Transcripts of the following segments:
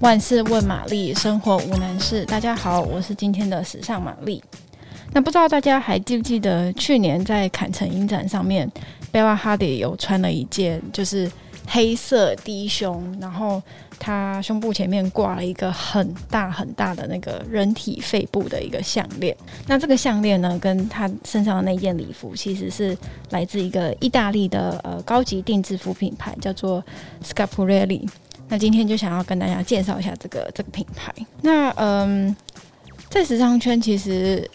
万事问玛丽，生活无难事。大家好，我是今天的时尚玛丽。那不知道大家还记不记得去年在坎城影展上面，Bella Hadid 有穿了一件就是黑色低胸，然后她胸部前面挂了一个很大很大的那个人体肺部的一个项链。那这个项链呢，跟她身上的那件礼服其实是来自一个意大利的呃高级定制服品牌，叫做 Scapuarelli。那今天就想要跟大家介绍一下这个这个品牌。那嗯，在时尚圈其实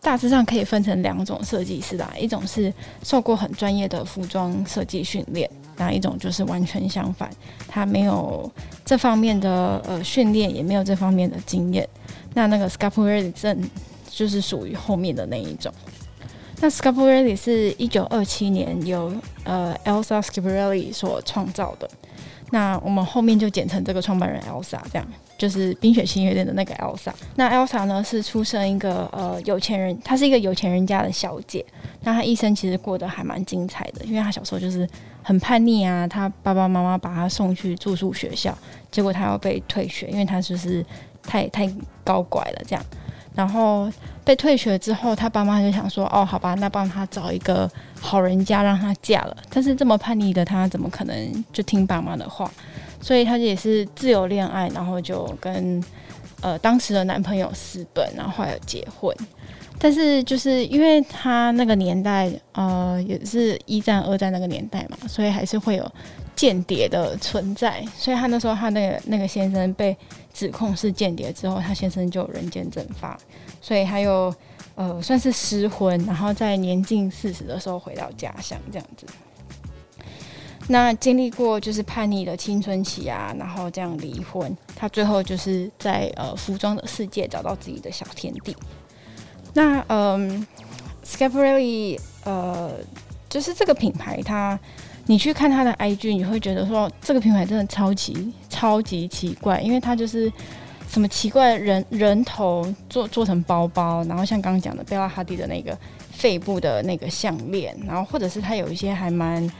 大致上可以分成两种设计师啦，一种是受过很专业的服装设计训练，那一种就是完全相反，他没有这方面的呃训练，也没有这方面的经验。那那个 Schiaparelli 正就是属于后面的那一种。那 Schiaparelli 是一九二七年由呃 Elsa Schiaparelli 所创造的。那我们后面就简称这个创办人 Elsa，这样就是《冰雪奇缘》的那个 Elsa。那 Elsa 呢是出生一个呃有钱人，她是一个有钱人家的小姐。那她一生其实过得还蛮精彩的，因为她小时候就是很叛逆啊，她爸爸妈妈把她送去住宿学校，结果她要被退学，因为她就是太太高拐了这样。然后被退学之后，他爸妈就想说：“哦，好吧，那帮他找一个好人家让他嫁了。”但是这么叛逆的他，怎么可能就听爸妈的话？所以他也是自由恋爱，然后就跟呃当时的男朋友私奔，然后后来有结婚。但是就是因为他那个年代，呃，也是一战、二战那个年代嘛，所以还是会有间谍的存在。所以他那时候他那个那个先生被指控是间谍之后，他先生就人间蒸发，所以还有呃算是失婚，然后在年近四十的时候回到家乡这样子。那经历过就是叛逆的青春期啊，然后这样离婚，他最后就是在呃服装的世界找到自己的小天地。那嗯，Scaparelli 呃，就是这个品牌，它你去看他的 IG，你会觉得说这个品牌真的超级超级奇怪，因为它就是什么奇怪的人人头做做成包包，然后像刚刚讲的贝拉哈迪的那个肺部的那个项链，然后或者是它有一些还蛮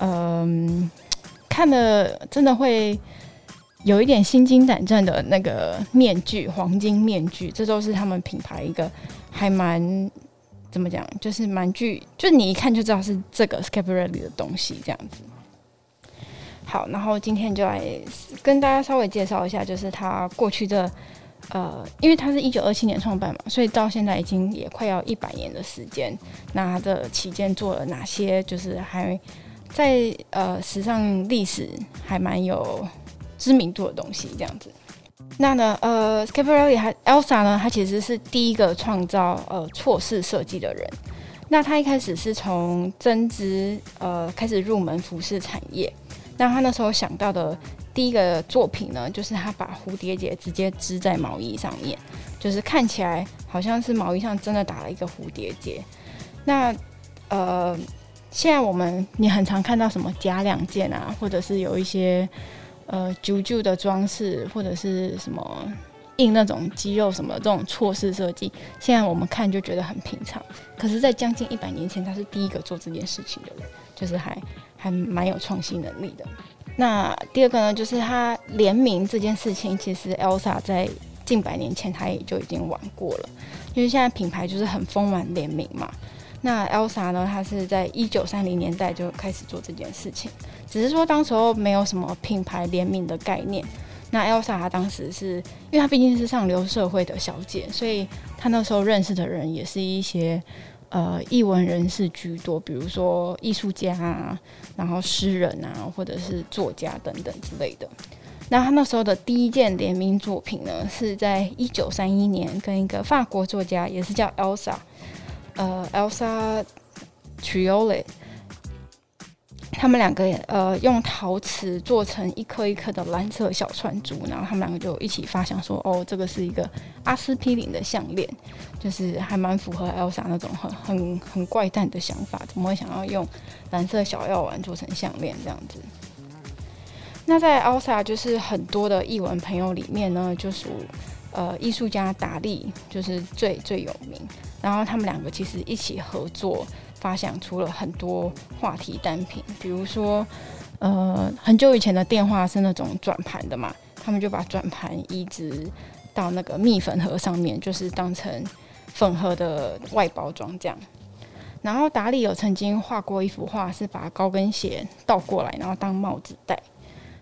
嗯，看的真的会。有一点心惊胆战的那个面具，黄金面具，这都是他们品牌一个还蛮怎么讲，就是蛮具，就你一看就知道是这个 scaparelli 的东西这样子。好，然后今天就来跟大家稍微介绍一下，就是他过去的呃，因为他是一九二七年创办嘛，所以到现在已经也快要一百年的时间。那他的期间做了哪些，就是还在呃时尚历史还蛮有。知名度的东西这样子，那呢，呃 s c a p a r e l l i 还 Elsa 呢，她其实是第一个创造呃错视设计的人。那她一开始是从针织呃开始入门服饰产业。那她那时候想到的第一个作品呢，就是她把蝴蝶结直接织在毛衣上面，就是看起来好像是毛衣上真的打了一个蝴蝶结。那呃，现在我们你很常看到什么假两件啊，或者是有一些。呃，旧旧的装饰或者是什么印那种肌肉什么这种错视设计，现在我们看就觉得很平常。可是，在将近一百年前，他是第一个做这件事情的人，就是还还蛮有创新能力的。那第二个呢，就是他联名这件事情，其实 Elsa 在近百年前他也就已经玩过了，因为现在品牌就是很疯玩联名嘛。那 Elsa 呢？她是在一九三零年代就开始做这件事情，只是说当时候没有什么品牌联名的概念。那 Elsa 她当时是因为她毕竟是上流社会的小姐，所以她那时候认识的人也是一些呃艺文人士居多，比如说艺术家啊，然后诗人啊，或者是作家等等之类的。那她那时候的第一件联名作品呢，是在一九三一年跟一个法国作家，也是叫 Elsa。呃，Elsa triole，他们两个呃用陶瓷做成一颗一颗的蓝色小串珠，然后他们两个就一起发想说，哦，这个是一个阿司匹林的项链，就是还蛮符合 Elsa 那种很很很怪诞的想法，怎么会想要用蓝色小药丸做成项链这样子？那在 Elsa 就是很多的译文朋友里面呢，就属呃艺术家达利就是最最有名。然后他们两个其实一起合作，发想出了很多话题单品，比如说，呃，很久以前的电话是那种转盘的嘛，他们就把转盘移植到那个蜜粉盒上面，就是当成粉盒的外包装这样。然后达利有曾经画过一幅画，是把高跟鞋倒过来，然后当帽子戴，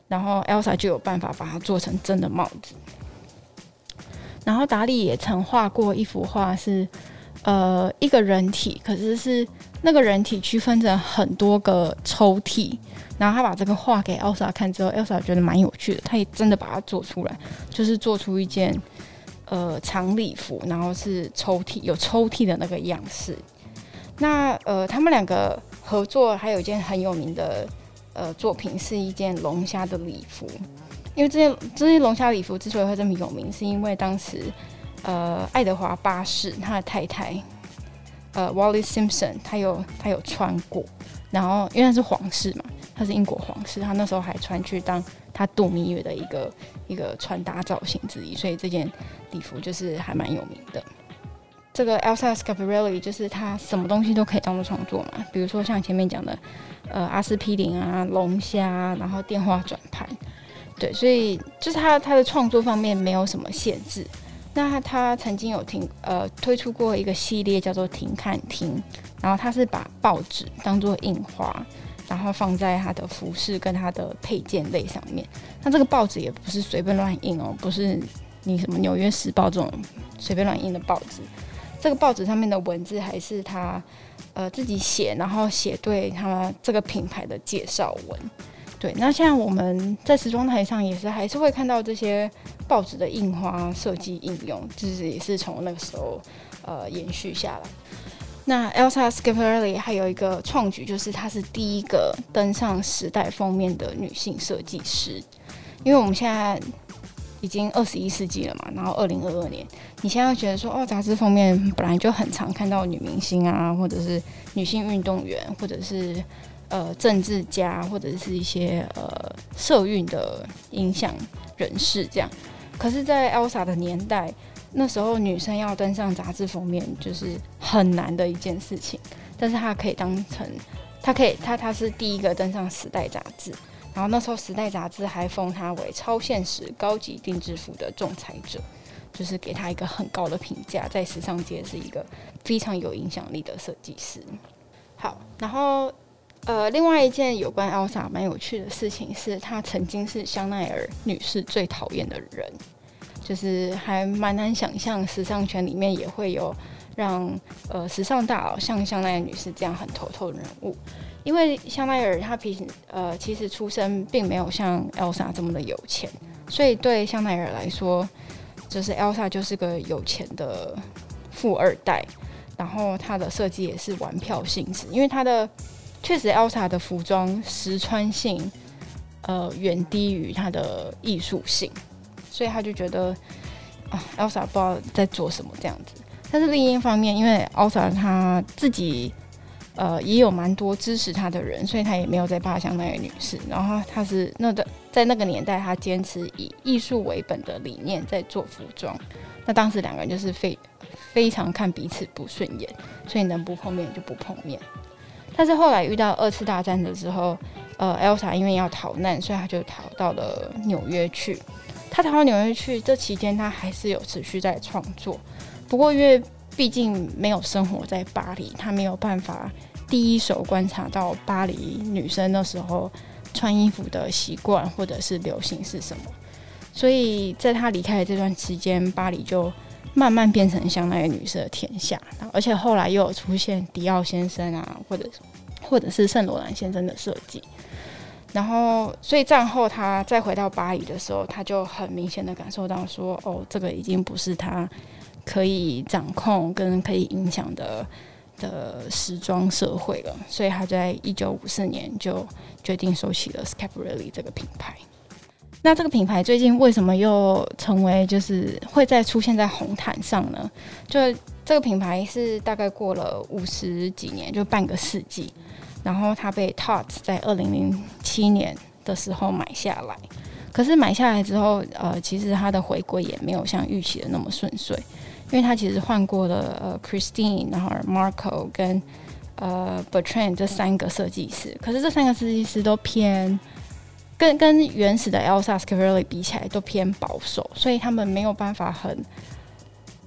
然后 Elsa 就有办法把它做成真的帽子。然后达利也曾画过一幅画，是呃一个人体，可是是那个人体区分成很多个抽屉。然后他把这个画给 Elsa 看之后，Elsa 觉得蛮有趣的，他也真的把它做出来，就是做出一件呃长礼服，然后是抽屉有抽屉的那个样式。那呃，他们两个合作还有一件很有名的呃作品，是一件龙虾的礼服。因为这件这件龙虾礼服之所以会这么有名，是因为当时呃爱德华八世他的太太呃 Wallis Simpson 他有他有穿过，然后因为他是皇室嘛，他是英国皇室，他那时候还穿去当他度蜜月的一个一个穿搭造型之一，所以这件礼服就是还蛮有名的。这个 Elsa s c a p a r e l l i 就是他什么东西都可以当做创作嘛，比如说像前面讲的，呃，阿司匹林啊，龙虾，然后电话转盘，对，所以就是他他的创作方面没有什么限制。那他，曾经有停呃推出过一个系列叫做停看听，然后他是把报纸当做印花，然后放在他的服饰跟他的配件类上面。那这个报纸也不是随便乱印哦，不是你什么纽约时报这种随便乱印的报纸。这个报纸上面的文字还是他呃自己写，然后写对他这个品牌的介绍文。对，那像我们在时装台上也是还是会看到这些报纸的印花设计应用，就是也是从那个时候呃延续下来。那 Elsa Schiaparelli 还有一个创举，就是她是第一个登上时代封面的女性设计师，因为我们现在。已经二十一世纪了嘛，然后二零二二年，你现在觉得说哦，杂志封面本来就很常看到女明星啊，或者是女性运动员，或者是呃政治家，或者是一些呃社运的影响人士这样。可是，在 Elsa 的年代，那时候女生要登上杂志封面就是很难的一件事情，但是她可以当成，她可以，她她是第一个登上《时代》杂志。然后那时候，《时代》杂志还封他为超现实高级定制服的仲裁者，就是给他一个很高的评价，在时尚界是一个非常有影响力的设计师。好，然后呃，另外一件有关 Elsa 蛮有趣的事情是，她曾经是香奈儿女士最讨厌的人，就是还蛮难想象时尚圈里面也会有让呃时尚大佬像香奈儿女士这样很头痛的人物。因为香奈儿她平时呃其实出身并没有像 Elsa 这么的有钱，所以对香奈儿来说，就是 Elsa 就是个有钱的富二代，然后她的设计也是玩票性质，因为她的确实 Elsa 的服装实穿性呃远低于她的艺术性，所以他就觉得啊 Elsa 不知道在做什么这样子。但是另一方面，因为 Elsa 她自己。呃，也有蛮多支持她的人，所以她也没有在怕香奈儿女士。然后她是那的在那个年代，她坚持以艺术为本的理念在做服装。那当时两个人就是非非常看彼此不顺眼，所以能不碰面就不碰面。但是后来遇到二次大战的时候，呃，Elsa 因为要逃难，所以她就逃到了纽约去。她逃到纽约去，这期间她还是有持续在创作，不过因为毕竟没有生活在巴黎，她没有办法。第一手观察到巴黎女生那时候穿衣服的习惯或者是流行是什么，所以在她离开的这段期间，巴黎就慢慢变成香奈儿女士的天下。而且后来又有出现迪奥先生啊，或者或者是圣罗兰先生的设计。然后，所以战后他再回到巴黎的时候，他就很明显的感受到说，哦，这个已经不是他可以掌控跟可以影响的。的时装社会了，所以他在一九五四年就决定收起了 Scaparelli 这个品牌。那这个品牌最近为什么又成为就是会再出现在红毯上呢？就这个品牌是大概过了五十几年，就半个世纪，然后它被 Tarte 在二零零七年的时候买下来。可是买下来之后，呃，其实它的回归也没有像预期的那么顺遂。因为他其实换过了呃，Christine，然后 Marco 跟呃 Bertrand 这三个设计师，可是这三个设计师都偏跟跟原始的 Elsa Scavelli 比起来都偏保守，所以他们没有办法很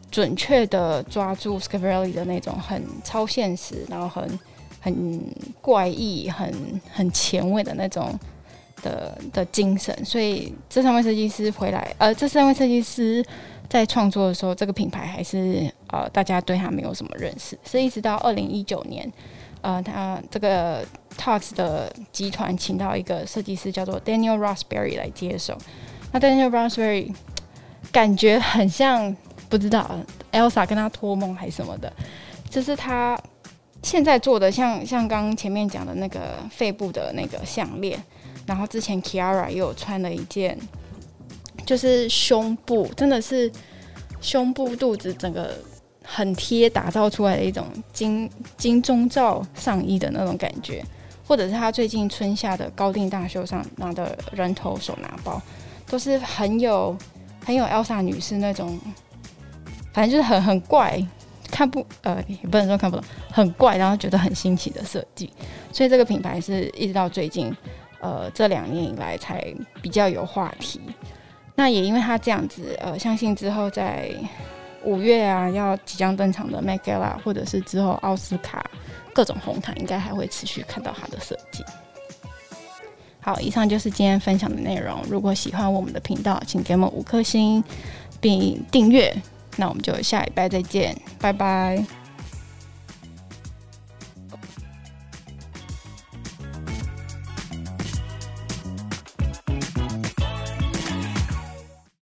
准确的抓住 Scavelli 的那种很超现实，然后很很怪异、很很前卫的那种的的精神。所以这三位设计师回来，呃，这三位设计师在创作的时候，这个品牌还是呃大家对他没有什么认识，是一直到二零一九年。呃，他这个 Tarte 的集团请到一个设计师叫做 Daniel Roxbury 来接手。那 Daniel Roxbury 感觉很像，不知道 Elsa 跟他托梦还是什么的。就是他现在做的像，像刚前面讲的那个肺部的那个项链，然后之前 Kiara 又有穿了一件，就是胸部真的是胸部肚子整个。很贴打造出来的一种金金钟罩上衣的那种感觉，或者是他最近春夏的高定大秀上拿的人头手拿包，都是很有很有 Elsa 女士那种，反正就是很很怪，看不呃也不能说看不懂，很怪，然后觉得很新奇的设计。所以这个品牌是一直到最近呃这两年以来才比较有话题。那也因为他这样子，呃，相信之后在。五月啊，要即将登场的 m a g a l a 或者是之后奥斯卡各种红毯，应该还会持续看到它的设计。好，以上就是今天分享的内容。如果喜欢我们的频道，请给我们五颗星并订阅。那我们就下礼拜再见，拜拜。